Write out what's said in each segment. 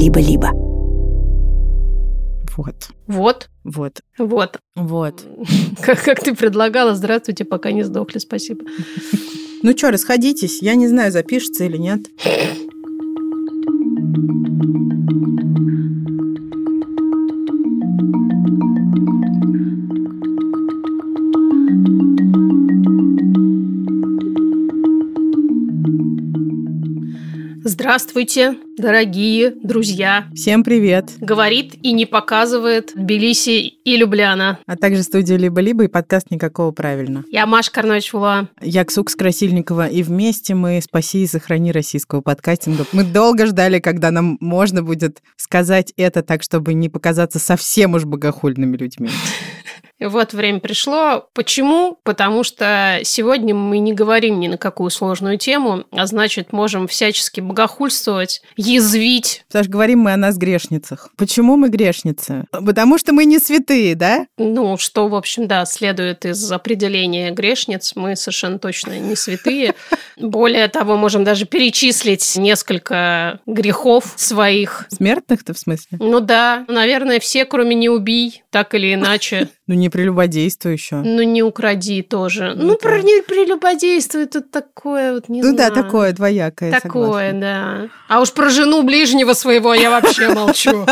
либо-либо. Вот. Вот. Вот. Вот. Вот. Как, как ты предлагала, здравствуйте, пока не сдохли, спасибо. Ну что, расходитесь. Я не знаю, запишется или нет. Здравствуйте, дорогие друзья. Всем привет. Говорит и не показывает Тбилиси и Любляна. А также студия «Либо-либо» и подкаст «Никакого правильно». Я Маша Карнович-Ула. Я Ксукс Красильникова, и вместе мы «Спаси и сохрани российского подкастинга». Мы долго ждали, когда нам можно будет сказать это так, чтобы не показаться совсем уж богохульными людьми. Вот время пришло. Почему? Потому что сегодня мы не говорим ни на какую сложную тему, а значит, можем всячески богохульствовать, язвить. Потому что говорим мы о нас грешницах. Почему мы грешницы? Потому что мы не святые, да? Ну, что, в общем, да, следует из определения грешниц. Мы совершенно точно не святые. Более того, можем даже перечислить несколько грехов своих. Смертных-то в смысле? Ну да, наверное, все, кроме «не убий», так или иначе. Ну, не прелюбодействуй еще. Ну, не укради тоже. Ну, про не прелюбодействуй, это такое вот, не Ну знаю. да, такое двоякое, Такое, согласна. да. А уж про жену ближнего своего я вообще молчу.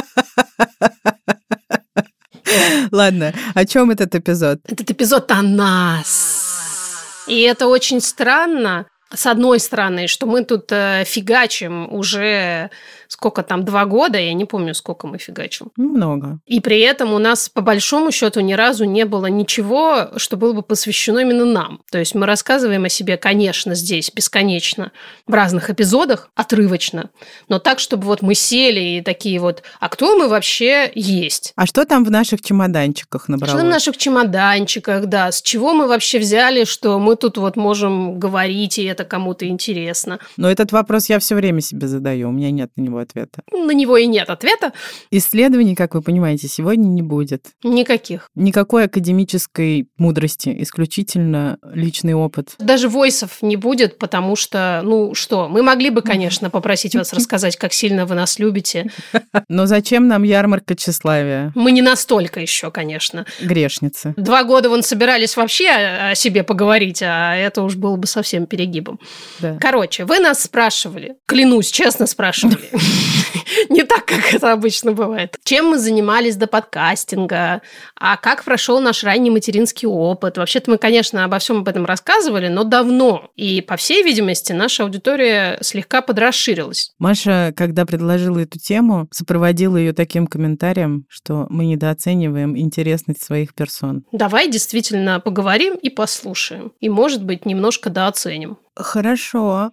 Ладно, о чем этот эпизод? Этот эпизод о нас. И это очень странно, с одной стороны, что мы тут э, фигачим уже сколько там, два года, я не помню, сколько мы фигачим. Много. И при этом у нас, по большому счету, ни разу не было ничего, что было бы посвящено именно нам. То есть мы рассказываем о себе, конечно, здесь бесконечно, в разных эпизодах, отрывочно, но так, чтобы вот мы сели и такие вот, а кто мы вообще есть? А что там в наших чемоданчиках набралось? Что в наших чемоданчиках, да, с чего мы вообще взяли, что мы тут вот можем говорить, и это кому-то интересно. Но этот вопрос я все время себе задаю, у меня нет на него ответа. На него и нет ответа Исследований, как вы понимаете, сегодня не будет. никаких. Никакой академической мудрости, исключительно личный опыт. Даже войсов не будет, потому что, ну что, мы могли бы, конечно, попросить вас рассказать, как сильно вы нас любите. Но зачем нам ярмарка тщеславия? Мы не настолько еще, конечно. Грешницы. Два года вон собирались вообще о о себе поговорить, а это уж было бы совсем перегибом. Да. Короче, вы нас спрашивали, клянусь, честно спрашивали. Не так, как это обычно бывает. Чем мы занимались до подкастинга? А как прошел наш ранний материнский опыт? Вообще-то мы, конечно, обо всем об этом рассказывали, но давно. И, по всей видимости, наша аудитория слегка подрасширилась. Маша, когда предложила эту тему, сопроводила ее таким комментарием, что мы недооцениваем интересность своих персон. Давай действительно поговорим и послушаем. И, может быть, немножко дооценим. Хорошо.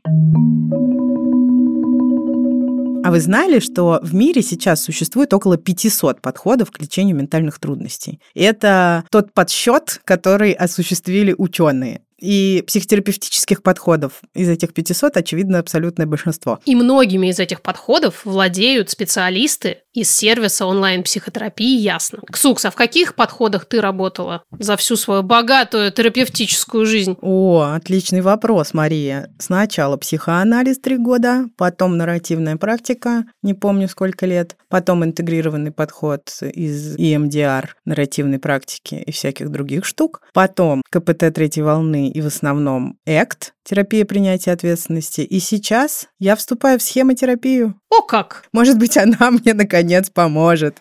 А вы знали, что в мире сейчас существует около 500 подходов к лечению ментальных трудностей? Это тот подсчет, который осуществили ученые. И психотерапевтических подходов из этих 500, очевидно, абсолютное большинство. И многими из этих подходов владеют специалисты из сервиса онлайн-психотерапии «Ясно». Ксукс, а в каких подходах ты работала за всю свою богатую терапевтическую жизнь? О, отличный вопрос, Мария. Сначала психоанализ три года, потом нарративная практика, не помню сколько лет, потом интегрированный подход из EMDR, нарративной практики и всяких других штук, потом КПТ третьей волны и в основном ЭКТ, терапия принятия ответственности. И сейчас я вступаю в схемотерапию. О как! Может быть, она мне наконец поможет.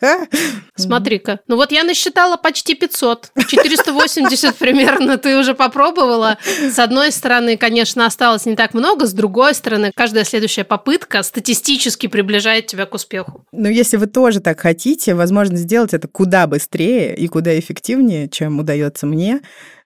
Смотри-ка. Ну вот я насчитала почти 500. 480 примерно ты уже попробовала. С одной стороны, конечно, осталось не так много. С другой стороны, каждая следующая попытка статистически приближает тебя к успеху. Но если вы тоже так хотите, возможно сделать это куда быстрее и куда эффективнее, чем удается мне,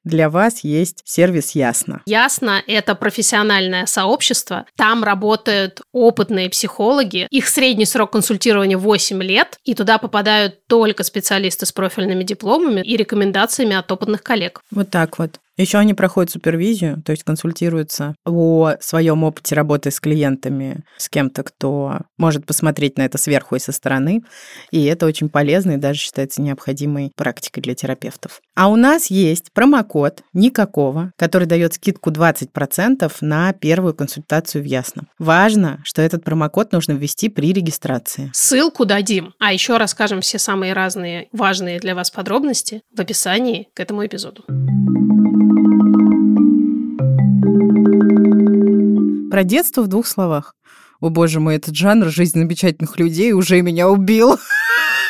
для вас есть сервис Ясно. Ясно, это профессиональное сообщество. Там работают опытные психологи. Их средний срок консультирования 8 лет, и туда попадают только специалисты с профильными дипломами и рекомендациями от опытных коллег. Вот так вот. Еще они проходят супервизию, то есть консультируются о своем опыте работы с клиентами, с кем-то, кто может посмотреть на это сверху и со стороны. И это очень полезно и даже считается необходимой практикой для терапевтов. А у нас есть промокод «Никакого», который дает скидку 20% на первую консультацию в Ясном. Важно, что этот промокод нужно ввести при регистрации. Ссылку дадим. А еще расскажем все самые разные важные для вас подробности в описании к этому эпизоду. Про детство в двух словах. О боже мой, этот жанр «Жизнь замечательных людей» уже меня убил.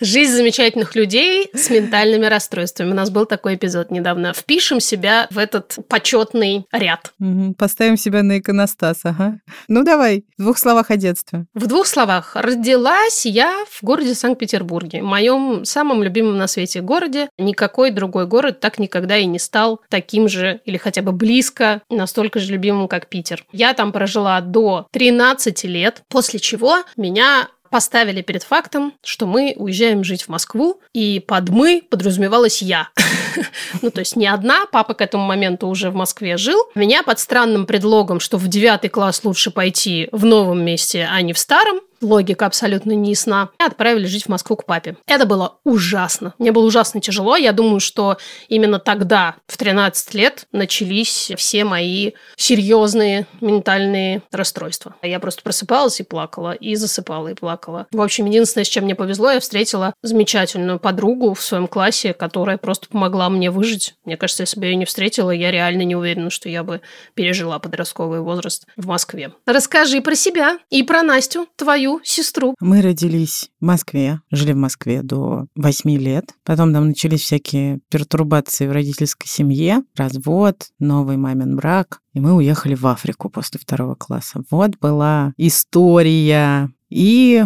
Жизнь замечательных людей с ментальными расстройствами. У нас был такой эпизод недавно. Впишем себя в этот почетный ряд. Угу, поставим себя на иконостас, ага. Ну давай, в двух словах о детстве. В двух словах. Родилась я в городе Санкт-Петербурге, моем самом любимом на свете городе. Никакой другой город так никогда и не стал таким же или хотя бы близко настолько же любимым, как Питер. Я там прожила до 13 лет, после чего меня поставили перед фактом, что мы уезжаем жить в Москву, и под «мы» подразумевалась я. ну, то есть не одна, папа к этому моменту уже в Москве жил. Меня под странным предлогом, что в девятый класс лучше пойти в новом месте, а не в старом, логика абсолютно не ясна, и отправили жить в Москву к папе. Это было ужасно. Мне было ужасно тяжело. Я думаю, что именно тогда, в 13 лет, начались все мои серьезные ментальные расстройства. Я просто просыпалась и плакала, и засыпала и плакала. В общем, единственное, с чем мне повезло, я встретила замечательную подругу в своем классе, которая просто помогла мне выжить. Мне кажется, если бы я ее не встретила, я реально не уверена, что я бы пережила подростковый возраст в Москве. Расскажи про себя и про Настю, твою свою сестру. Мы родились в Москве, жили в Москве до 8 лет. Потом там начались всякие пертурбации в родительской семье, развод, новый мамин брак. И мы уехали в Африку после второго класса. Вот была история. И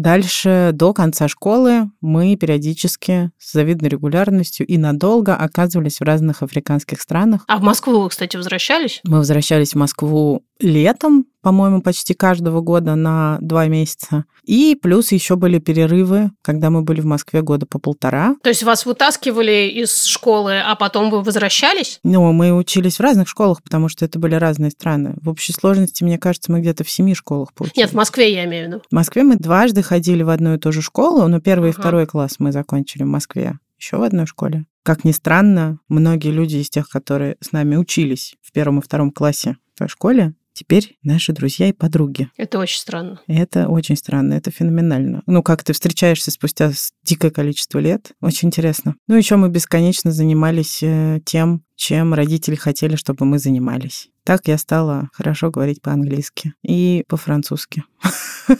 Дальше, до конца школы, мы периодически с завидной регулярностью и надолго оказывались в разных африканских странах. А в Москву вы, кстати, возвращались? Мы возвращались в Москву летом, по-моему, почти каждого года на два месяца. И плюс еще были перерывы, когда мы были в Москве года по полтора. То есть вас вытаскивали из школы, а потом вы возвращались? Ну, мы учились в разных школах, потому что это были разные страны. В общей сложности, мне кажется, мы где-то в семи школах получились. Нет, в Москве я имею в виду. В Москве мы дважды ходили в одну и ту же школу, но первый ага. и второй класс мы закончили в Москве. Еще в одной школе. Как ни странно, многие люди из тех, которые с нами учились в первом и втором классе в той школе, теперь наши друзья и подруги. Это очень странно. Это очень странно, это феноменально. Ну, как ты встречаешься спустя дикое количество лет, очень интересно. Ну, еще мы бесконечно занимались э, тем, чем родители хотели, чтобы мы занимались. Так я стала хорошо говорить по-английски и по-французски.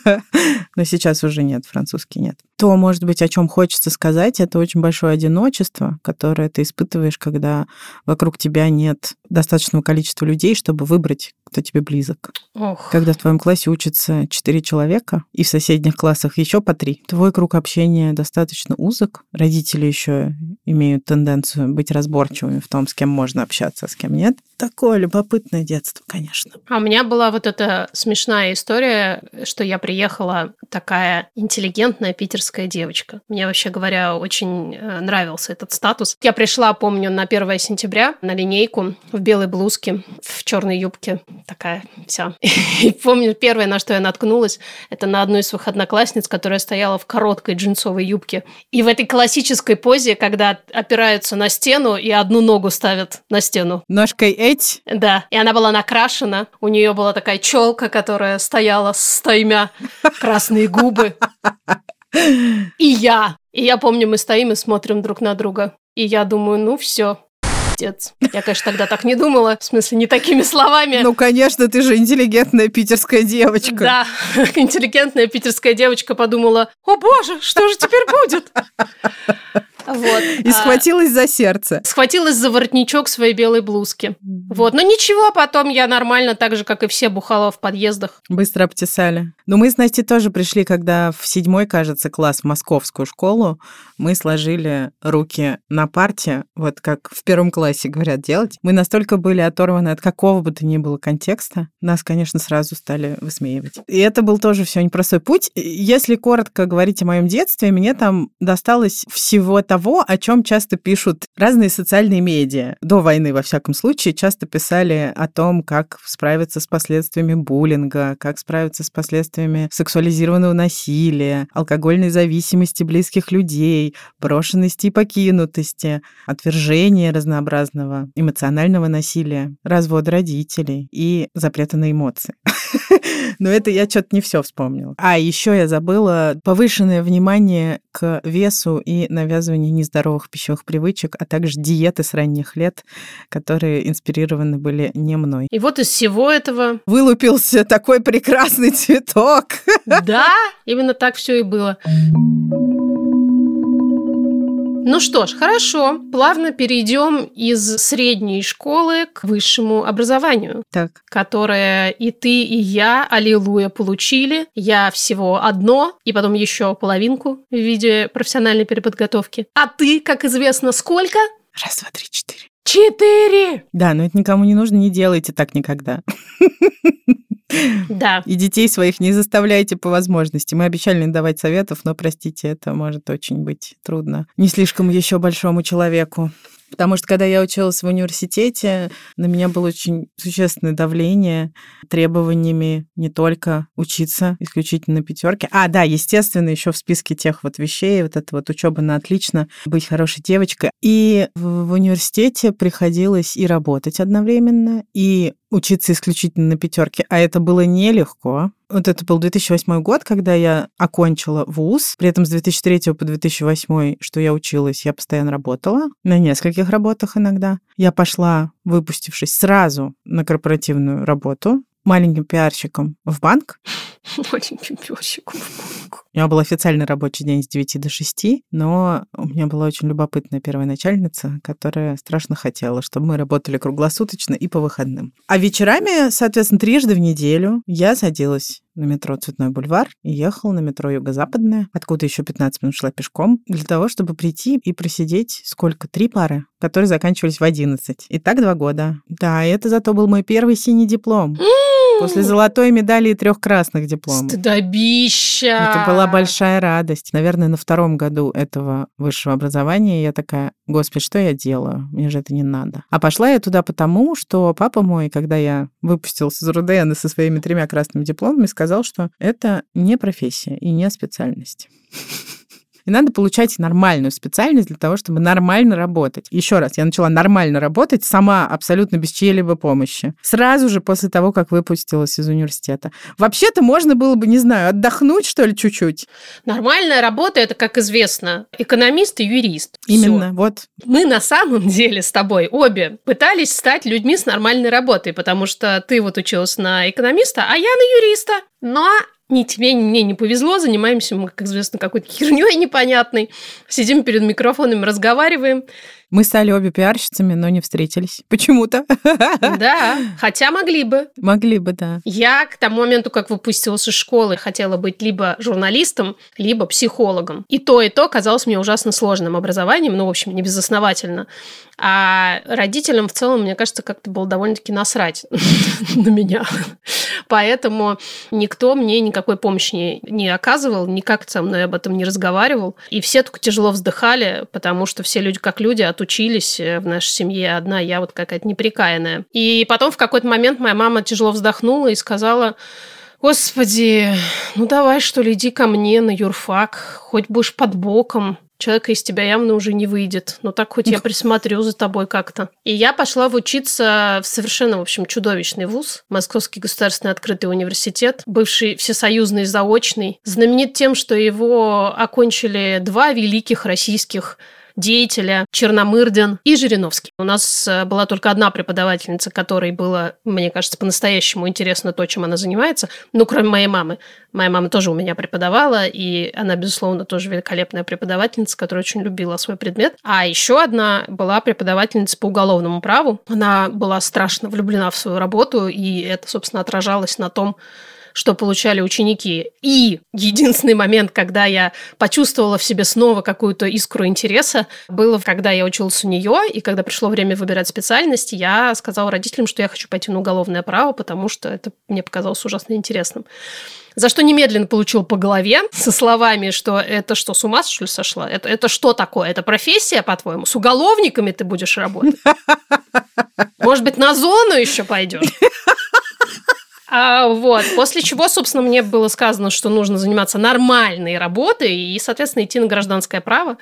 Но сейчас уже нет, французский нет. То, может быть, о чем хочется сказать, это очень большое одиночество, которое ты испытываешь, когда вокруг тебя нет достаточного количества людей, чтобы выбрать, кто тебе близок. Ох. Когда в твоем классе учатся четыре человека, и в соседних классах еще по три, твой круг общения достаточно узок. Родители еще имеют тенденцию быть разборчивыми в том, с кем можно общаться, а с кем нет. Такое любопытное детство, конечно. А у меня была вот эта смешная история, что я приехала такая интеллигентная питерская девочка. Мне, вообще говоря, очень э, нравился этот статус. Я пришла, помню, на 1 сентября на линейку в белой блузке, в черной юбке, такая вся. И помню, первое, на что я наткнулась, это на одну из своих одноклассниц, которая стояла в короткой джинсовой юбке. И в этой классической позе, когда опираются на стену и одну ногу ставят на стену. Ножкой эть? Да. И она была накрашена. У нее была такая челка, которая стояла с таймя, красные губы. И я. И я помню, мы стоим и смотрим друг на друга. И я думаю, ну все, отец. Я, конечно, тогда так не думала, в смысле, не такими словами. Ну, конечно, ты же интеллигентная питерская девочка. Да, интеллигентная питерская девочка подумала, о боже, что же теперь будет? И а, схватилась за сердце. Схватилась за воротничок своей белой блузки. Вот. Но ничего, потом я нормально, так же, как и все, бухала в подъездах. Быстро обтесали. Но мы с Настей тоже пришли, когда в седьмой, кажется, класс в московскую школу, мы сложили руки на парте, вот как в первом классе говорят делать. Мы настолько были оторваны от какого бы то ни было контекста, нас, конечно, сразу стали высмеивать. И это был тоже все непростой путь. Если коротко говорить о моем детстве, мне там досталось всего того, о чем часто пишут разные социальные медиа. До войны, во всяком случае, часто писали о том, как справиться с последствиями буллинга, как справиться с последствиями сексуализированного насилия, алкогольной зависимости близких людей, брошенности и покинутости, отвержения разнообразного эмоционального насилия, развод родителей и запрета на эмоции. Но это я что-то не все вспомнила. А еще я забыла повышенное внимание к весу и навязыванию нездоровых пищевых привычек, а также диеты с ранних лет, которые инспирированы были не мной. И вот из всего этого... Вылупился такой прекрасный цветок. Да, именно так все и было. Ну что ж, хорошо. Плавно перейдем из средней школы к высшему образованию. Так. Которое и ты, и я, аллилуйя, получили. Я всего одно, и потом еще половинку в виде профессиональной переподготовки. А ты, как известно, сколько? Раз, два, три, четыре. Четыре! Да, но это никому не нужно, не делайте так никогда. Да. И детей своих не заставляйте по возможности. Мы обещали не давать советов, но, простите, это может очень быть трудно. Не слишком еще большому человеку. Потому что когда я училась в университете, на меня было очень существенное давление требованиями не только учиться исключительно на пятерке. А, да, естественно, еще в списке тех вот вещей, вот это вот учеба на отлично, быть хорошей девочкой. И в университете приходилось и работать одновременно, и учиться исключительно на пятерке, а это было нелегко. Вот это был 2008 год, когда я окончила вуз. При этом с 2003 по 2008, что я училась, я постоянно работала. На нескольких работах иногда. Я пошла, выпустившись сразу на корпоративную работу маленьким пиарщиком в банк. Маленьким пиарщиком в банк. У меня был официальный рабочий день с 9 до 6, но у меня была очень любопытная первая начальница, которая страшно хотела, чтобы мы работали круглосуточно и по выходным. А вечерами, соответственно, трижды в неделю я садилась на метро Цветной бульвар и ехала на метро Юго-Западное, откуда еще 15 минут шла пешком, для того, чтобы прийти и просидеть сколько? Три пары, которые заканчивались в 11. И так два года. Да, и это зато был мой первый синий диплом. После золотой медали и трех красных дипломов. Стыдобища! Это была большая радость. Наверное, на втором году этого высшего образования я такая, господи, что я делаю? Мне же это не надо. А пошла я туда потому, что папа мой, когда я выпустился из РУДН со своими тремя красными дипломами, сказал, что это не профессия и не специальность. И надо получать нормальную специальность для того, чтобы нормально работать. Еще раз, я начала нормально работать сама, абсолютно без чьей-либо помощи. Сразу же после того, как выпустилась из университета. Вообще-то можно было бы, не знаю, отдохнуть, что ли, чуть-чуть. Нормальная работа – это, как известно, экономист и юрист. Именно, Всё. вот. Мы на самом деле с тобой обе пытались стать людьми с нормальной работой, потому что ты вот училась на экономиста, а я на юриста. Но ни тебе, ни мне не повезло, занимаемся мы, как известно, какой-то херней непонятной, сидим перед микрофонами, разговариваем. Мы стали обе пиарщицами, но не встретились. Почему-то. Да, хотя могли бы. Могли бы, да. Я к тому моменту, как выпустилась из школы, хотела быть либо журналистом, либо психологом. И то, и то казалось мне ужасно сложным образованием, ну, в общем, не безосновательно. А родителям в целом, мне кажется, как-то было довольно-таки насрать на меня. Поэтому никто мне никакой помощи не, не оказывал, никак со мной об этом не разговаривал. И все только тяжело вздыхали, потому что все люди как люди отучились в нашей семье. Одна я вот какая-то неприкаянная. И потом в какой-то момент моя мама тяжело вздохнула и сказала... Господи, ну давай, что ли, иди ко мне на юрфак, хоть будешь под боком человека из тебя явно уже не выйдет. Но так хоть я присмотрю за тобой как-то. И я пошла в учиться в совершенно, в общем, чудовищный вуз. Московский государственный открытый университет, бывший всесоюзный заочный. Знаменит тем, что его окончили два великих российских деятеля Черномырдин и Жириновский. У нас э, была только одна преподавательница, которой было, мне кажется, по-настоящему интересно то, чем она занимается, ну, кроме моей мамы. Моя мама тоже у меня преподавала, и она, безусловно, тоже великолепная преподавательница, которая очень любила свой предмет. А еще одна была преподавательница по уголовному праву. Она была страшно влюблена в свою работу, и это, собственно, отражалось на том, что получали ученики. И единственный момент, когда я почувствовала в себе снова какую-то искру интереса, было, когда я училась у нее, и когда пришло время выбирать специальность, я сказала родителям, что я хочу пойти на уголовное право, потому что это мне показалось ужасно интересным. за что немедленно получил по голове со словами, что это что, с ума что ли сошла? Это, это что такое? Это профессия, по-твоему? С уголовниками ты будешь работать? Может быть, на зону еще пойдешь? А, вот. После чего, собственно, мне было сказано, что нужно заниматься нормальной работой и, соответственно, идти на гражданское право,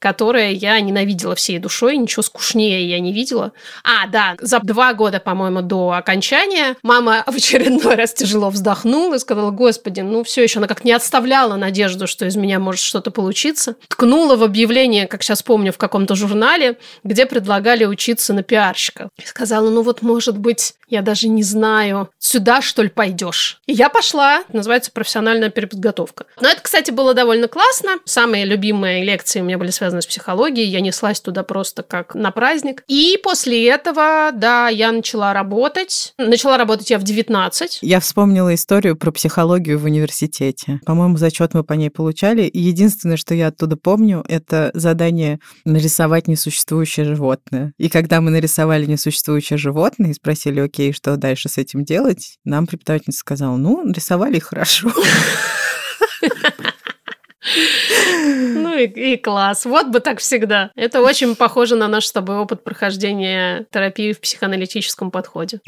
которое я ненавидела всей душой, ничего скучнее я не видела. А, да, за два года, по-моему, до окончания мама в очередной раз тяжело вздохнула и сказала, господи, ну все еще, она как не отставляла надежду, что из меня может что-то получиться. Ткнула в объявление, как сейчас помню, в каком-то журнале, где предлагали учиться на пиарщика. Сказала, ну вот, может быть, я даже не знаю, сюда что ли, пойдешь? И я пошла, называется профессиональная переподготовка. Но это, кстати, было довольно классно. Самые любимые лекции у меня были связаны с психологией, я неслась туда просто как на праздник. И после этого, да, я начала работать. Начала работать я в 19. Я вспомнила историю про психологию в университете. По-моему, зачет мы по ней получали. И единственное, что я оттуда помню, это задание нарисовать несуществующее животное. И когда мы нарисовали несуществующее животное и спросили, окей, что дальше с этим делать, нам нам преподавательница сказала, ну, рисовали хорошо. Ну и, и класс. Вот бы так всегда. Это очень похоже на наш с тобой опыт прохождения терапии в психоаналитическом подходе.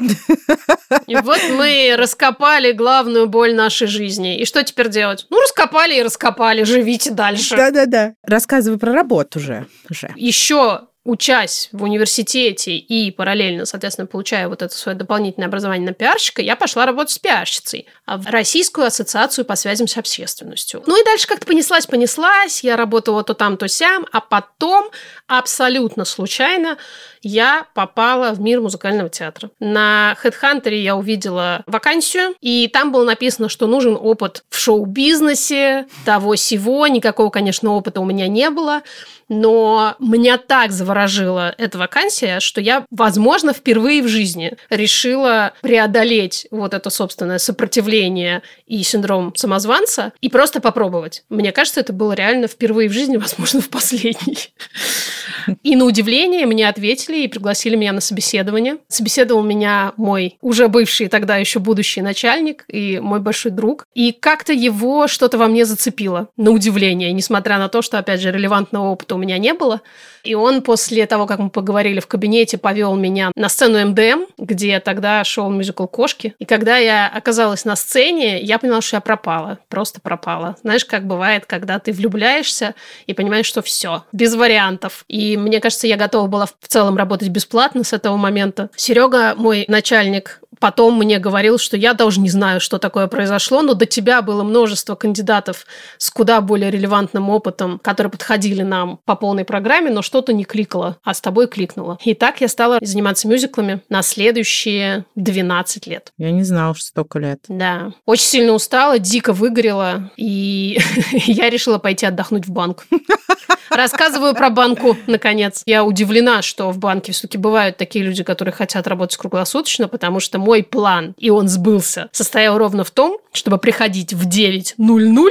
И вот мы раскопали главную боль нашей жизни. И что теперь делать? Ну, раскопали и раскопали. Живите дальше. Да-да-да. Рассказывай про работу уже. Еще учась в университете и параллельно, соответственно, получая вот это свое дополнительное образование на пиарщика, я пошла работать с пиарщицей в Российскую ассоциацию по связям с общественностью. Ну и дальше как-то понеслась, понеслась, я работала то там, то сям, а потом абсолютно случайно я попала в мир музыкального театра. На HeadHunter я увидела вакансию, и там было написано, что нужен опыт в шоу-бизнесе, того сего. Никакого, конечно, опыта у меня не было но меня так заворожила эта вакансия, что я, возможно, впервые в жизни решила преодолеть вот это собственное сопротивление и синдром самозванца и просто попробовать. Мне кажется, это было реально впервые в жизни, возможно, в последний. И на удивление мне ответили и пригласили меня на собеседование. Собеседовал меня мой уже бывший тогда еще будущий начальник и мой большой друг. И как-то его что-то во мне зацепило, на удивление, несмотря на то, что, опять же, релевантного опыта у меня не было. И он после того, как мы поговорили в кабинете, повел меня на сцену МДМ, где тогда шел мюзикл «Кошки». И когда я оказалась на сцене, я поняла, что я пропала. Просто пропала. Знаешь, как бывает, когда ты влюбляешься и понимаешь, что все, без вариантов. И мне кажется, я готова была в целом работать бесплатно с этого момента. Серега, мой начальник, потом мне говорил, что я даже не знаю, что такое произошло, но до тебя было множество кандидатов с куда более релевантным опытом, которые подходили нам по полной программе, но что-то не кликало, а с тобой кликнуло. И так я стала заниматься мюзиклами на следующие 12 лет. Я не знала, что столько лет. Да. Очень сильно устала, дико выгорела, и я решила пойти отдохнуть в банк. Рассказываю про банку, наконец. Я удивлена, что в банке все-таки бывают такие люди, которые хотят работать круглосуточно, потому что мой план, и он сбылся, состоял ровно в том, чтобы приходить в 9.00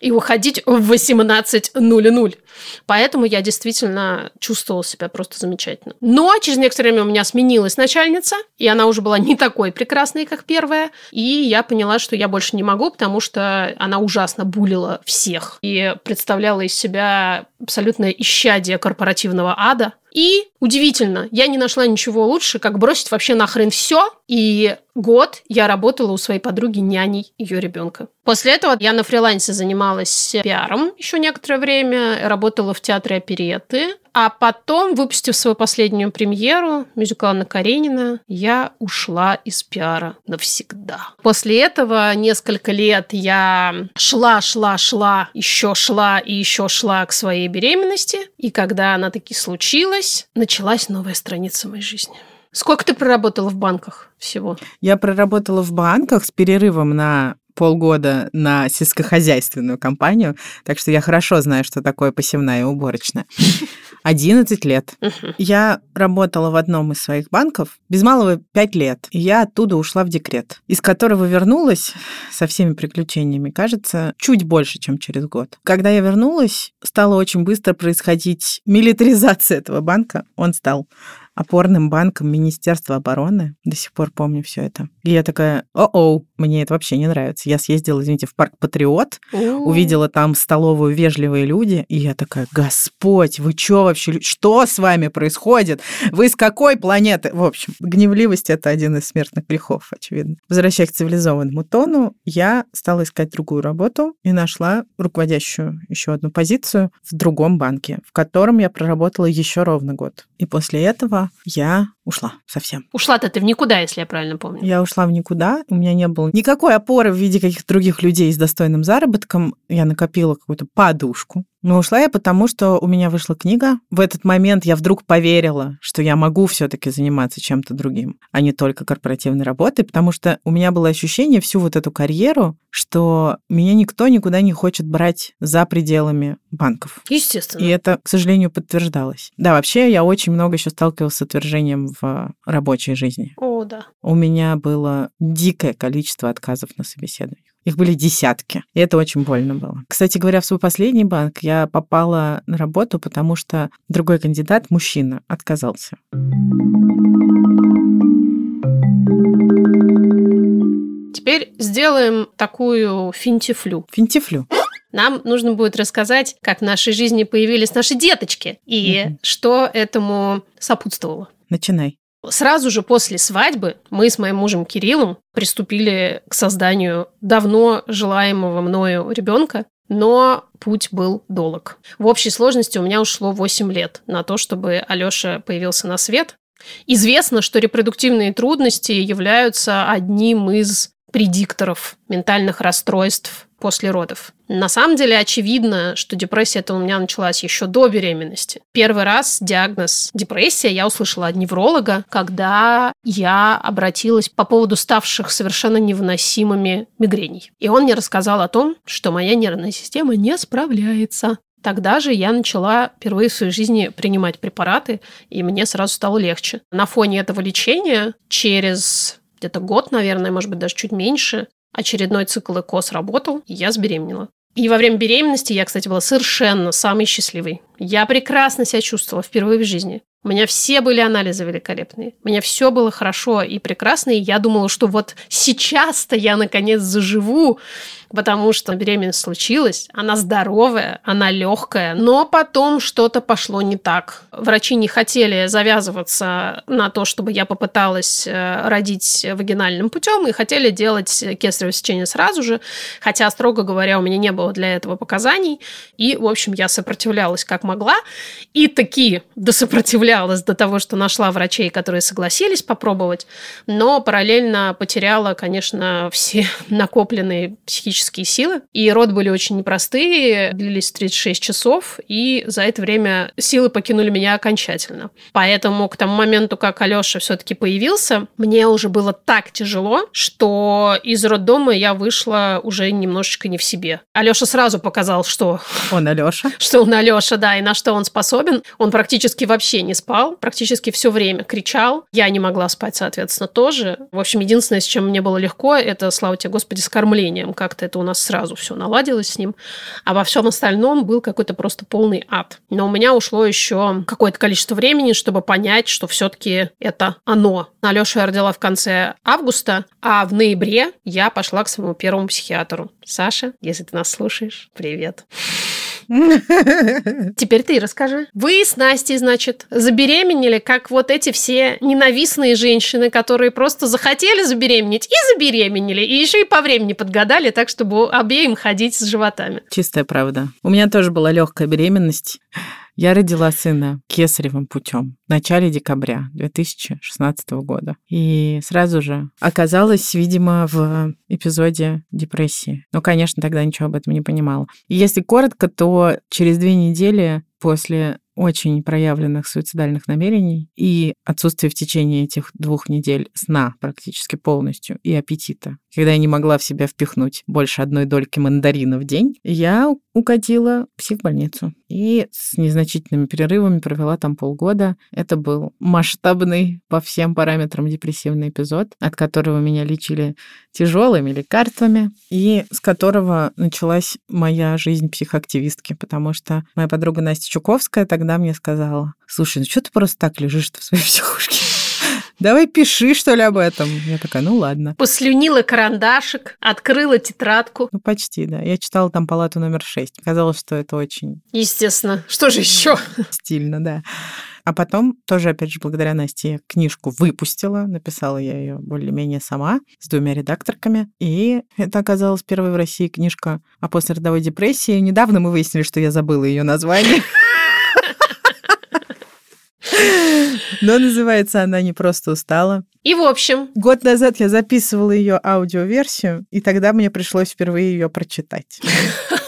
и уходить в 18.00. Поэтому я действительно чувствовала себя просто замечательно. Но через некоторое время у меня сменилась начальница, и она уже была не такой прекрасной, как первая. И я поняла, что я больше не могу, потому что она ужасно булила всех и представляла из себя абсолютное исчадие корпоративного ада. И удивительно, я не нашла ничего лучше, как бросить вообще нахрен все. И год я работала у своей подруги няней ее ребенка. После этого я на фрилансе занималась пиаром еще некоторое время, работала в театре опереты, а потом, выпустив свою последнюю премьеру, мюзикл Анна Каренина, я ушла из пиара навсегда. После этого несколько лет я шла, шла, шла, еще шла и еще шла к своей беременности. И когда она таки случилась, началась новая страница моей жизни. Сколько ты проработала в банках всего? Я проработала в банках с перерывом на полгода на сельскохозяйственную компанию, так что я хорошо знаю, что такое посевная и уборочная. 11 лет. Я работала в одном из своих банков без малого 5 лет. И я оттуда ушла в декрет, из которого вернулась со всеми приключениями, кажется, чуть больше, чем через год. Когда я вернулась, стала очень быстро происходить милитаризация этого банка. Он стал опорным банком Министерства обороны. До сих пор помню все это. И я такая, о-оу, мне это вообще не нравится. Я съездила, извините, в парк Патриот, увидела там столовую «Вежливые люди», и я такая, Господь, вы что вообще, что с вами происходит? Вы с какой планеты? В общем, гневливость — это один из смертных грехов, очевидно. Возвращаясь к цивилизованному тону, я стала искать другую работу и нашла руководящую еще одну позицию в другом банке, в котором я проработала еще ровно год. И после этого я ушла совсем. Ушла-то ты в никуда, если я правильно помню. Я ушла в никуда, у меня не было никакой опоры в виде каких-то других людей с достойным заработком. Я накопила какую-то подушку. Но ушла я потому, что у меня вышла книга. В этот момент я вдруг поверила, что я могу все-таки заниматься чем-то другим, а не только корпоративной работой, потому что у меня было ощущение всю вот эту карьеру, что меня никто никуда не хочет брать за пределами банков. Естественно. И это, к сожалению, подтверждалось. Да, вообще я очень много еще сталкивалась с отвержением в рабочей жизни. О, да. У меня было дикое количество отказов на собеседованиях. Их были десятки. И это очень больно было. Кстати говоря, в свой последний банк я попала на работу, потому что другой кандидат, мужчина, отказался. Теперь сделаем такую финтифлю. Финтифлю. Нам нужно будет рассказать, как в нашей жизни появились наши деточки и угу. что этому сопутствовало. Начинай. Сразу же после свадьбы мы с моим мужем Кириллом приступили к созданию давно желаемого мною ребенка, но путь был долг. В общей сложности у меня ушло 8 лет на то, чтобы Алёша появился на свет. Известно, что репродуктивные трудности являются одним из предикторов ментальных расстройств после родов. На самом деле очевидно, что депрессия это у меня началась еще до беременности. Первый раз диагноз депрессия я услышала от невролога, когда я обратилась по поводу ставших совершенно невыносимыми мигрений. И он мне рассказал о том, что моя нервная система не справляется. Тогда же я начала впервые в своей жизни принимать препараты, и мне сразу стало легче. На фоне этого лечения через где-то год, наверное, может быть, даже чуть меньше, очередной цикл ЭКО сработал, и я забеременела. И во время беременности я, кстати, была совершенно самой счастливой. Я прекрасно себя чувствовала впервые в жизни. У меня все были анализы великолепные. У меня все было хорошо и прекрасно. И я думала, что вот сейчас-то я наконец заживу, потому что беременность случилась, она здоровая, она легкая, но потом что-то пошло не так. Врачи не хотели завязываться на то, чтобы я попыталась э, родить вагинальным путем, и хотели делать кесарево сечение сразу же, хотя, строго говоря, у меня не было для этого показаний. И, в общем, я сопротивлялась как могла, и таки досопротивлялась до того, что нашла врачей, которые согласились попробовать, но параллельно потеряла, конечно, все накопленные психические физические силы. И роды были очень непростые, длились 36 часов, и за это время силы покинули меня окончательно. Поэтому к тому моменту, как Алёша все-таки появился, мне уже было так тяжело, что из роддома я вышла уже немножечко не в себе. Алёша сразу показал, что... Он Алёша? Что он Алёша, да, и на что он способен. Он практически вообще не спал, практически все время кричал. Я не могла спать, соответственно, тоже. В общем, единственное, с чем мне было легко, это, слава тебе, Господи, с кормлением. Как-то это у нас сразу все наладилось с ним. А во всем остальном был какой-то просто полный ад. Но у меня ушло еще какое-то количество времени, чтобы понять, что все-таки это оно. Алеша я родила в конце августа, а в ноябре я пошла к своему первому психиатру. Саша, если ты нас слушаешь, привет. Теперь ты расскажи. Вы с Настей, значит, забеременели, как вот эти все ненавистные женщины, которые просто захотели забеременеть и забеременели, и еще и по времени подгадали, так чтобы обеим ходить с животами. Чистая правда. У меня тоже была легкая беременность. Я родила сына кесаревым путем в начале декабря 2016 года. И сразу же оказалась, видимо, в эпизоде депрессии. Но, конечно, тогда ничего об этом не понимала. И если коротко, то через две недели после очень проявленных суицидальных намерений и отсутствие в течение этих двух недель сна практически полностью и аппетита, когда я не могла в себя впихнуть больше одной дольки мандарина в день, я укатила в психбольницу. И с незначительными перерывами провела там полгода. Это был масштабный по всем параметрам депрессивный эпизод, от которого меня лечили тяжелыми лекарствами, и с которого началась моя жизнь психоактивистки, потому что моя подруга Настя Чуковская, тогда тогда мне сказала, слушай, ну что ты просто так лежишь в своей психушке? Давай пиши, что ли, об этом. Я такая, ну ладно. Послюнила карандашик, открыла тетрадку. Ну, почти, да. Я читала там палату номер шесть. Казалось, что это очень... Естественно. Что же еще? Стильно, да. А потом, тоже, опять же, благодаря Насте, я книжку выпустила. Написала я ее более-менее сама, с двумя редакторками. И это оказалась первая в России книжка о послеродовой депрессии. Недавно мы выяснили, что я забыла ее название. Но называется она «Не просто устала». И в общем... Год назад я записывала ее аудиоверсию, и тогда мне пришлось впервые ее прочитать.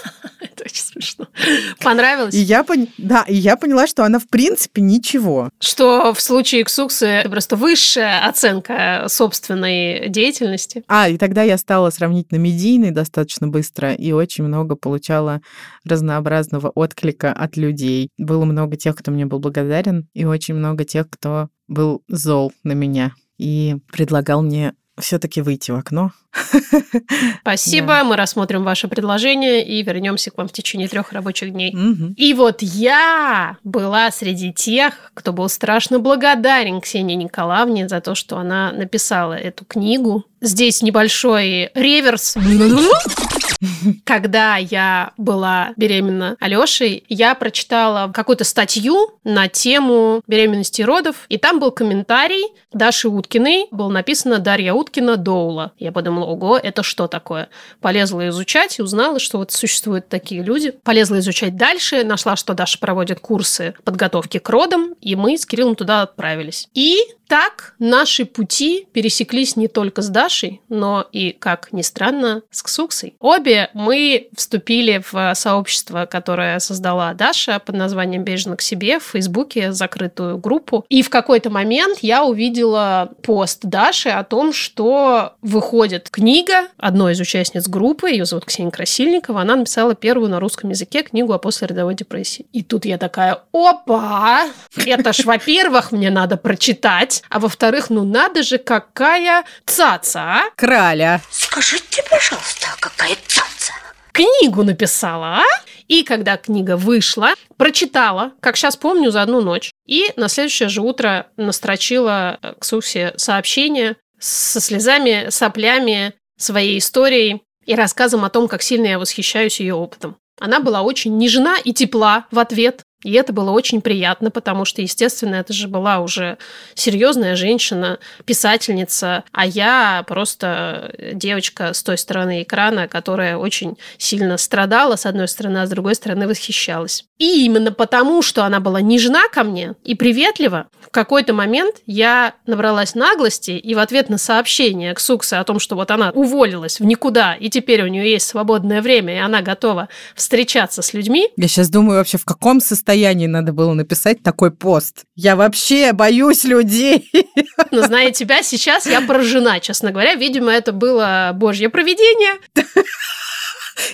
Понравилось? И я, пон... да, и я поняла, что она в принципе ничего. Что в случае Ксуксы это просто высшая оценка собственной деятельности. А, и тогда я стала сравнительно медийной достаточно быстро и очень много получала разнообразного отклика от людей. Было много тех, кто мне был благодарен, и очень много тех, кто был зол на меня и предлагал мне все-таки выйти в окно. Спасибо, да. мы рассмотрим ваше предложение и вернемся к вам в течение трех рабочих дней. Угу. И вот я была среди тех, кто был страшно благодарен Ксении Николаевне за то, что она написала эту книгу. Здесь небольшой реверс. Когда я была беременна Алёшей, я прочитала какую-то статью на тему беременности и родов, и там был комментарий Даши Уткиной, было написано «Дарья Уткина Доула». Я подумала, ого, это что такое? Полезла изучать и узнала, что вот существуют такие люди. Полезла изучать дальше, нашла, что Даша проводит курсы подготовки к родам, и мы с Кириллом туда отправились. И так наши пути пересеклись не только с Дашей, но и, как ни странно, с Ксуксой. Обе мы вступили в сообщество, которое создала Даша под названием «Бережно к себе» в Фейсбуке, закрытую группу. И в какой-то момент я увидела пост Даши о том, что выходит книга одной из участниц группы, ее зовут Ксения Красильникова, она написала первую на русском языке книгу о послеродовой депрессии. И тут я такая, опа, это ж, во-первых, мне надо прочитать, мать, а во-вторых, ну надо же, какая цаца, а? Краля. Скажите, пожалуйста, какая цаца? Книгу написала, а? И когда книга вышла, прочитала, как сейчас помню, за одну ночь. И на следующее же утро настрочила к Сусе сообщение со слезами, соплями, своей историей и рассказом о том, как сильно я восхищаюсь ее опытом. Она была очень нежна и тепла в ответ. И это было очень приятно, потому что, естественно, это же была уже серьезная женщина, писательница, а я просто девочка с той стороны экрана, которая очень сильно страдала, с одной стороны, а с другой стороны восхищалась. И именно потому, что она была нежна ко мне и приветлива, в какой-то момент я набралась наглости и в ответ на сообщение к Суксе о том, что вот она уволилась в никуда, и теперь у нее есть свободное время, и она готова встречаться с людьми. Я сейчас думаю вообще, в каком состоянии надо было написать такой пост. Я вообще боюсь людей. Но зная тебя сейчас, я поражена, честно говоря. Видимо, это было божье провидение.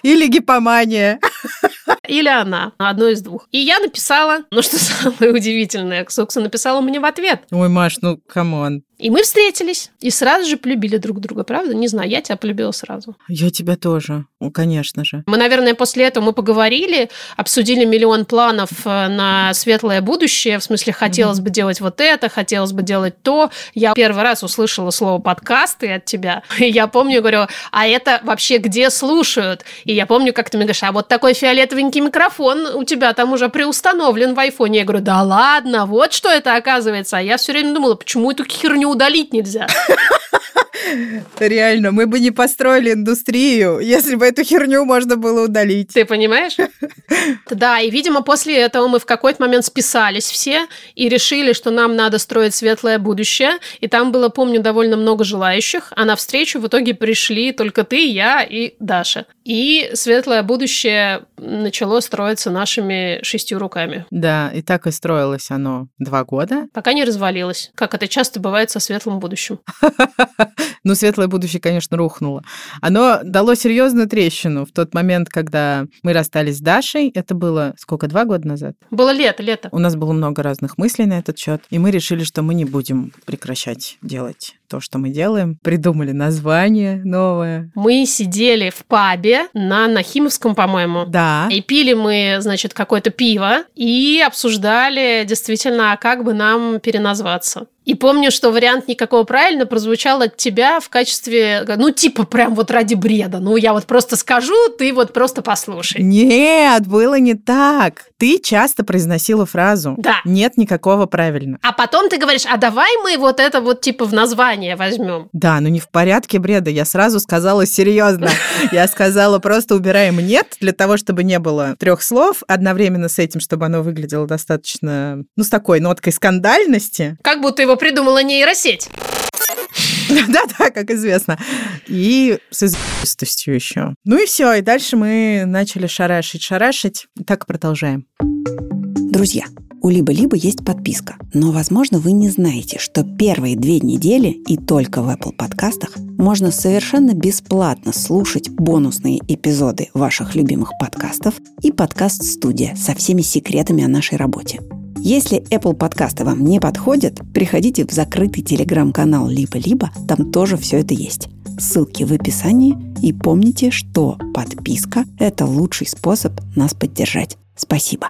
Или гипомания. Или она. Одно из двух. И я написала, ну что самое удивительное, Ксукса написала мне в ответ. Ой, Маш, ну come on. И мы встретились, и сразу же полюбили друг друга, правда? Не знаю, я тебя полюбила сразу. Я тебя тоже, ну, конечно же. Мы, наверное, после этого мы поговорили, обсудили миллион планов э, на светлое будущее, в смысле, хотелось mm-hmm. бы делать вот это, хотелось бы делать то. Я первый раз услышала слово подкасты от тебя, и я помню, говорю, а это вообще где слушают? И я помню, как ты мне говоришь, а вот такой фиолетовенький микрофон у тебя там уже преустановлен в айфоне. Я говорю, да ладно, вот что это оказывается. А я все время думала, почему эту херню удалить нельзя. Реально, мы бы не построили индустрию, если бы эту херню можно было удалить. Ты понимаешь? Да, и, видимо, после этого мы в какой-то момент списались все и решили, что нам надо строить светлое будущее. И там было, помню, довольно много желающих, а на встречу в итоге пришли только ты, я и Даша. И светлое будущее начало строиться нашими шестью руками. Да, и так и строилось оно два года. Пока не развалилось, как это часто бывает со светлым будущим. Ну, светлое будущее, конечно, рухнуло. Оно дало серьезную трещину в тот момент, когда мы расстались с Дашей. Это было сколько, два года назад? Было лето, лето. У нас было много разных мыслей на этот счет, и мы решили, что мы не будем прекращать делать то, что мы делаем. Придумали название новое. Мы сидели в пабе на Нахимовском, по-моему. Да. И пили мы, значит, какое-то пиво и обсуждали действительно, а как бы нам переназваться. И помню, что вариант никакого правильно прозвучал от тебя в качестве, ну, типа, прям вот ради бреда. Ну, я вот просто скажу, ты вот просто послушай. Нет, было не так. Ты часто произносила фразу Да. «нет никакого правильно». А потом ты говоришь, а давай мы вот это вот типа в название возьмем. Да, но не в порядке бреда. Я сразу сказала серьезно. Я сказала, просто убираем «нет» для того, чтобы не было трех слов, одновременно с этим, чтобы оно выглядело достаточно, ну, с такой ноткой скандальности. Как будто его придумала нейросеть. Да-да, как известно. И с известностью еще. Ну и все, и дальше мы начали шарашить, шарашить. И так продолжаем. Друзья, у Либо-Либо есть подписка, но, возможно, вы не знаете, что первые две недели и только в Apple подкастах можно совершенно бесплатно слушать бонусные эпизоды ваших любимых подкастов и подкаст-студия со всеми секретами о нашей работе. Если Apple подкасты вам не подходят, приходите в закрытый телеграм-канал Либо-Либо, там тоже все это есть. Ссылки в описании. И помните, что подписка – это лучший способ нас поддержать. Спасибо.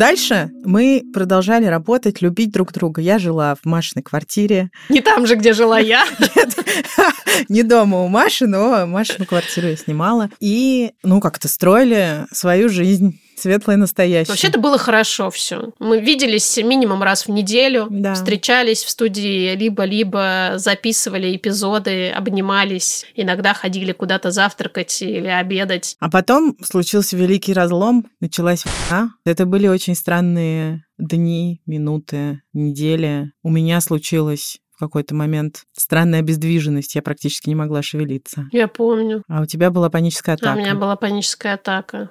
Дальше мы продолжали работать, любить друг друга. Я жила в Машиной квартире. Не там же, где жила я. Нет, не дома у Маши, но Машину квартиру я снимала. И, ну, как-то строили свою жизнь. Светлое настоящее. Вообще это было хорошо все. Мы виделись минимум раз в неделю, Да. встречались в студии либо-либо, записывали эпизоды, обнимались, иногда ходили куда-то завтракать или обедать. А потом случился великий разлом, началась война. Это были очень странные дни, минуты, недели. У меня случилось в какой-то момент странная обездвиженность, я практически не могла шевелиться. Я помню. А у тебя была паническая А атака. у меня была паническая атака.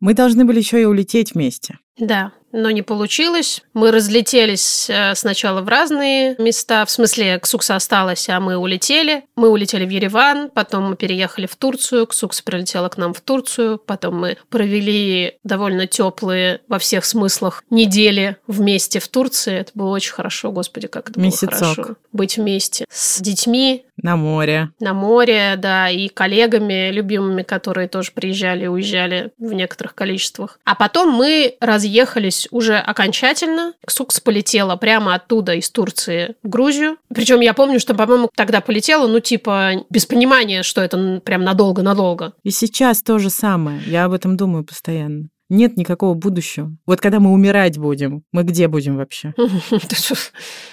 Мы должны были еще и улететь вместе. Да, но не получилось. Мы разлетелись э, сначала в разные места. В смысле, Ксукса осталась, а мы улетели. Мы улетели в Ереван, потом мы переехали в Турцию. Ксукса прилетела к нам в Турцию. Потом мы провели довольно теплые во всех смыслах недели вместе в Турции. Это было очень хорошо, господи, как это Месяцок. было хорошо. Быть вместе с детьми, На море. на море, да, и коллегами любимыми, которые тоже приезжали и уезжали в некоторых количествах. А потом мы разъехались уже окончательно. Ксукс полетела прямо оттуда, из Турции, в Грузию. Причем я помню, что, по-моему, тогда полетела, ну, типа, без понимания, что это прям надолго-надолго. И сейчас то же самое. Я об этом думаю постоянно. Нет никакого будущего. Вот когда мы умирать будем, мы где будем вообще?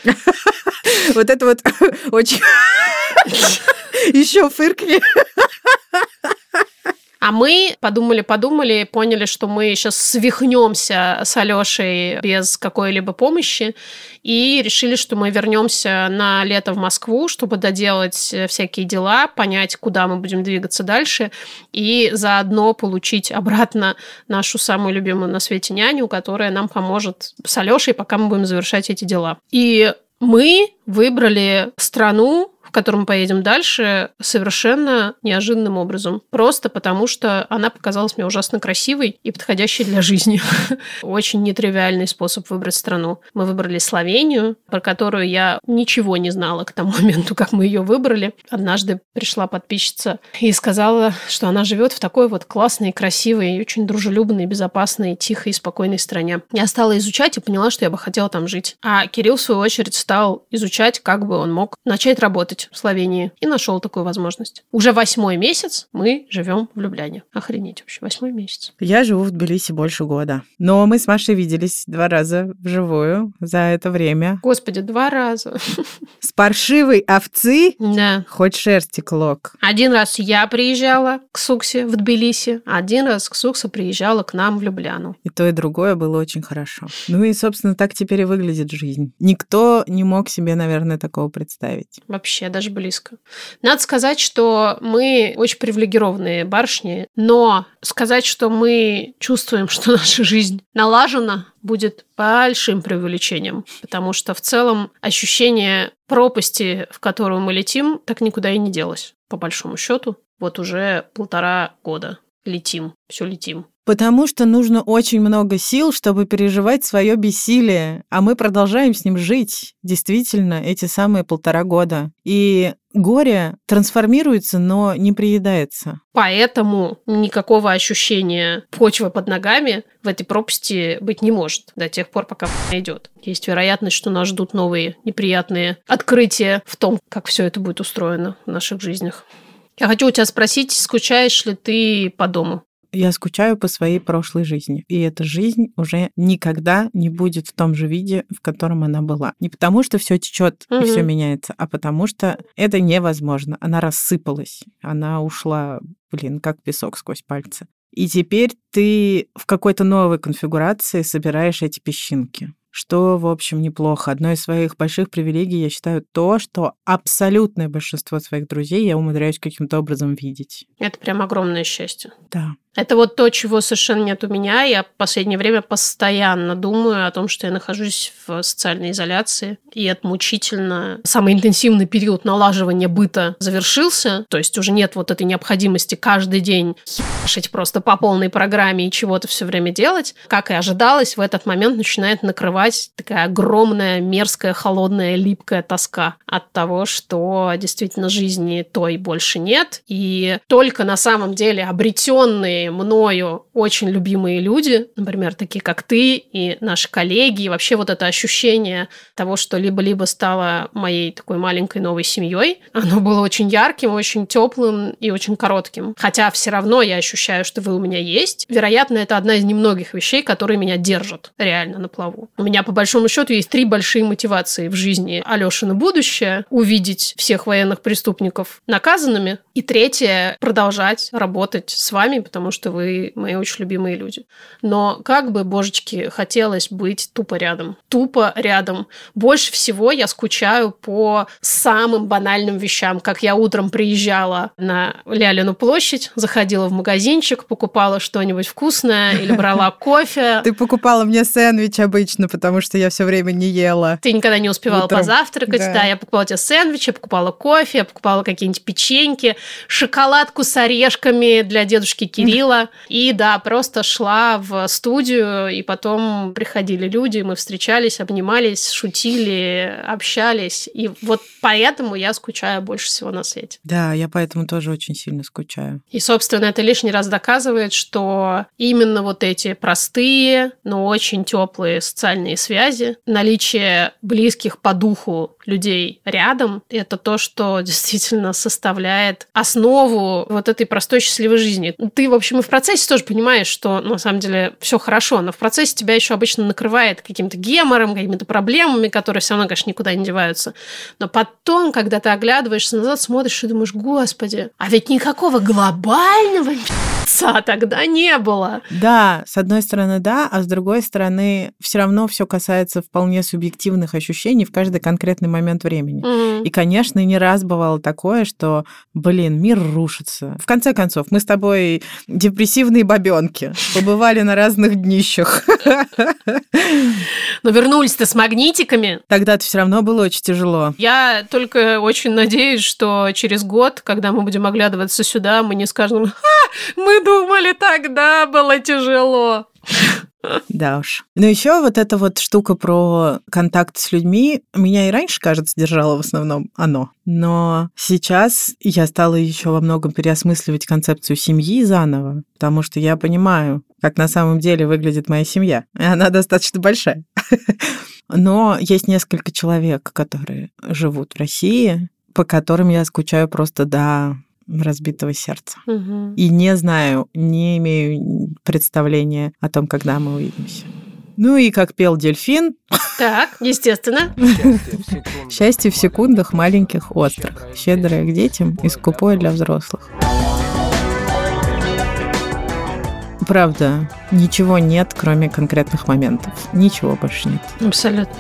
Вот это вот очень... Еще фыркни. А мы подумали-подумали, поняли, что мы сейчас свихнемся с Алешей без какой-либо помощи, и решили, что мы вернемся на лето в Москву, чтобы доделать э, всякие дела, понять, куда мы будем двигаться дальше, и заодно получить обратно нашу самую любимую на свете няню, которая нам поможет с Алешей, пока мы будем завершать эти дела. И мы выбрали страну, в которую мы поедем дальше, совершенно неожиданным образом. Просто потому, что она показалась мне ужасно красивой и подходящей для жизни. Очень нетривиальный способ выбрать страну. Мы выбрали Словению, про которую я ничего не знала к тому моменту, как мы ее выбрали. Однажды пришла подписчица и сказала, что она живет в такой вот классной, красивой, очень дружелюбной, безопасной, тихой и спокойной стране. Я стала изучать и поняла, что я бы хотела там жить. А Кирилл, в свою очередь, стал изучать, как бы он мог начать работать в Словении. И нашел такую возможность. Уже восьмой месяц мы живем в Любляне. Охренеть вообще, восьмой месяц. Я живу в Тбилиси больше года. Но мы с Машей виделись два раза вживую за это время. Господи, два раза. С паршивой овцы Да. хоть шерсти клок. Один раз я приезжала к Суксе в Тбилиси, один раз Ксукса приезжала к нам в Любляну. И то, и другое было очень хорошо. Ну и, собственно, так теперь и выглядит жизнь. Никто не мог себе, наверное, такого представить. Вообще, даже близко. Надо сказать, что мы очень привилегированные барышни, но сказать, что мы чувствуем, что наша жизнь налажена, будет большим преувеличением, потому что в целом ощущение пропасти, в которую мы летим, так никуда и не делось, по большому счету, вот уже полтора года. Летим, все летим. Потому что нужно очень много сил, чтобы переживать свое бессилие, а мы продолжаем с ним жить, действительно, эти самые полтора года. И горе трансформируется, но не приедается. Поэтому никакого ощущения почвы под ногами в этой пропасти быть не может до тех пор, пока идет. Есть вероятность, что нас ждут новые неприятные открытия в том, как все это будет устроено в наших жизнях. Я хочу у тебя спросить, скучаешь ли ты по дому? Я скучаю по своей прошлой жизни. И эта жизнь уже никогда не будет в том же виде, в котором она была. Не потому, что все течет Мгм. и все меняется, а потому что это невозможно. Она рассыпалась. Она ушла, блин, как песок сквозь пальцы. И теперь ты в какой-то новой конфигурации собираешь эти песчинки. Что, в общем, неплохо. Одной из своих больших привилегий я считаю то, что абсолютное большинство своих друзей я умудряюсь каким-то образом видеть. Это прям огромное счастье. Да. Это вот то, чего совершенно нет у меня. Я в последнее время постоянно думаю о том, что я нахожусь в социальной изоляции, и это мучительно. Самый интенсивный период налаживания быта завершился, то есть уже нет вот этой необходимости каждый день ебашить просто по полной программе и чего-то все время делать. Как и ожидалось, в этот момент начинает накрывать такая огромная, мерзкая, холодная, липкая тоска от того, что действительно жизни той больше нет, и только на самом деле обретенные мною очень любимые люди, например, такие как ты и наши коллеги, и вообще вот это ощущение того, что либо-либо стало моей такой маленькой новой семьей, оно было очень ярким, очень теплым и очень коротким. Хотя все равно я ощущаю, что вы у меня есть. Вероятно, это одна из немногих вещей, которые меня держат реально на плаву. У меня, по большому счету, есть три большие мотивации в жизни Алешина будущее. Увидеть всех военных преступников наказанными. И третье, продолжать работать с вами, потому что вы мои очень любимые люди. Но как бы, божечки, хотелось быть тупо рядом. Тупо рядом. Больше всего я скучаю по самым банальным вещам. Как я утром приезжала на Лялину площадь, заходила в магазинчик, покупала что-нибудь вкусное или брала кофе. Ты покупала мне сэндвич обычно, потому что я все время не ела. Ты никогда не успевала позавтракать, Да. Я покупала тебе сэндвичи, покупала кофе, я покупала какие-нибудь печеньки, шоколадку с орешками для дедушки Кирилла. И да, просто шла в студию, и потом приходили люди, мы встречались, обнимались, шутили, общались. И вот поэтому я скучаю больше всего на свете. Да, я поэтому тоже очень сильно скучаю. И, собственно, это лишний раз доказывает, что именно вот эти простые, но очень теплые социальные связи, наличие близких по духу людей рядом, это то, что действительно составляет основу вот этой простой счастливой жизни. Ты, в общем, и в процессе тоже понимаешь, что на самом деле все хорошо, но в процессе тебя еще обычно накрывает каким-то гемором, какими-то проблемами, которые все равно, конечно, никуда не деваются. Но потом, когда ты оглядываешься назад, смотришь и думаешь, господи, а ведь никакого глобального пи***ца тогда не было. Да, с одной стороны, да, а с другой стороны, все равно все касается вполне субъективных ощущений в каждый конкретный момент времени. Мгм. И, конечно, не раз бывало такое, что, блин, мир рушится. В конце концов, мы с тобой депрессивные бабенки, побывали на разных днищах. Но вернулись-то с магнитиками. Тогда-то все равно было очень тяжело. Я только очень надеюсь, что через год, когда мы будем оглядываться сюда, мы не скажем, «Ха, думали, тогда было тяжело. Да уж. Но еще вот эта вот штука про контакт с людьми меня и раньше, кажется, держало в основном оно. Но сейчас я стала еще во многом переосмысливать концепцию семьи заново, потому что я понимаю, как на самом деле выглядит моя семья. И она достаточно большая. Но есть несколько человек, которые живут в России, по которым я скучаю просто до разбитого сердца. Мгм. И не знаю, не имею представления о том, когда мы увидимся. Ну и как пел дельфин, Так, естественно. счастье в секундах маленьких острых, щедрое к детям и скупое для взрослых. Правда, ничего нет, кроме конкретных моментов. Ничего больше нет. Абсолютно.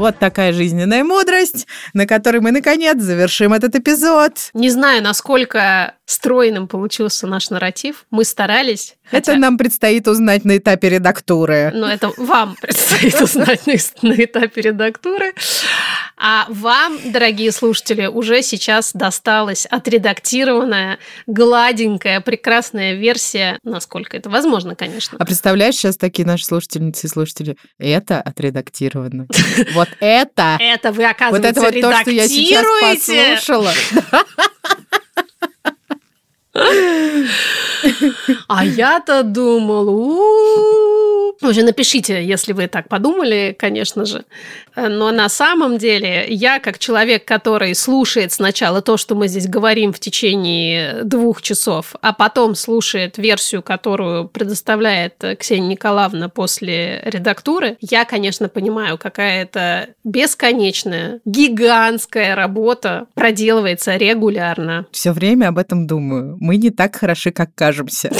Вот такая жизненная мудрость, на которой мы, наконец, завершим этот эпизод. Не знаю, насколько стройным получился наш нарратив. Мы старались. Это хотя- нам предстоит узнать на этапе редактуры. Но это вам предстоит узнать на, на этапе редактуры. А вам, дорогие слушатели, уже сейчас досталась отредактированная, гладенькая, прекрасная версия, насколько это возможно, конечно. А представляешь, сейчас такие наши слушательницы и слушатели, это отредактировано. Вот это! Это вы, Вот оказывается, это вот то, что я сейчас послушала. А я-то думал, Уже напишите, если вы так подумали, конечно же. Но на самом деле я, как человек, который слушает сначала то, что мы здесь говорим в течение двух часов, а потом слушает версию, которую предоставляет Ксения Николаевна после редактуры, я, конечно, понимаю, какая это бесконечная, гигантская работа проделывается регулярно. Все время об этом думаю. Мы не так хороши, как кажемся.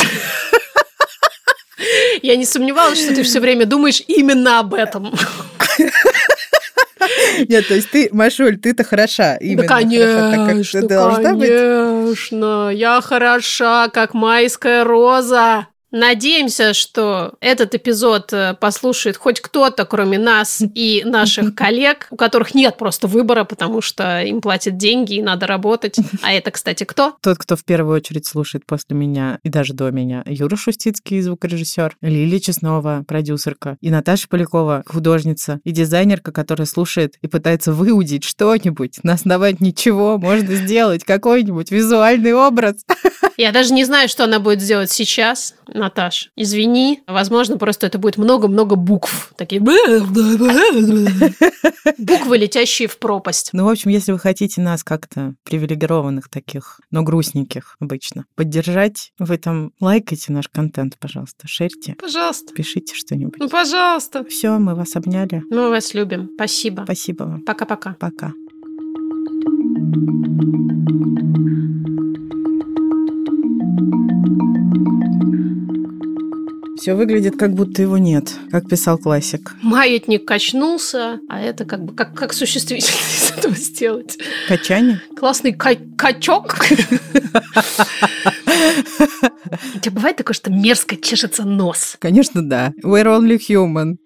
Я не сомневалась, что ты все время думаешь именно об этом. Нет, то есть ты, Машуль, ты-то хороша. Именно да, хороша, так, как конечно, ты должна быть. конечно. Я хороша, как майская роза. Надеемся, что этот эпизод э, послушает хоть кто-то, кроме нас и наших коллег, у которых нет просто выбора, потому что им платят деньги и надо работать. А это, кстати, кто? Тот, кто в первую очередь слушает после меня и даже до меня. Юра Шустицкий, звукорежиссер, Лилия Чеснова, продюсерка, и Наташа Полякова, художница, и дизайнерка, которая слушает и пытается выудить что-нибудь, на основании ничего можно сделать, какой-нибудь визуальный образ. Я даже не знаю, что она будет делать сейчас, Наташ. Извини. Возможно, просто это будет много-много букв. Такие буквы, летящие в пропасть. Ну, в общем, если вы хотите нас как-то привилегированных таких, но грустненьких обычно, поддержать, вы там лайкайте наш контент, пожалуйста, шерьте, Пожалуйста. пишите что-нибудь. Ну, пожалуйста. Все, мы вас обняли. Мы вас любим. Спасибо. Спасибо вам. Пока-пока. Пока. Все выглядит, как будто его нет, как писал классик. Маятник качнулся, а это как бы как, как существительное из этого сделать? Качание? Классный ка- качок. У тебя бывает такое, что мерзко чешется нос? Конечно, да. We're only human.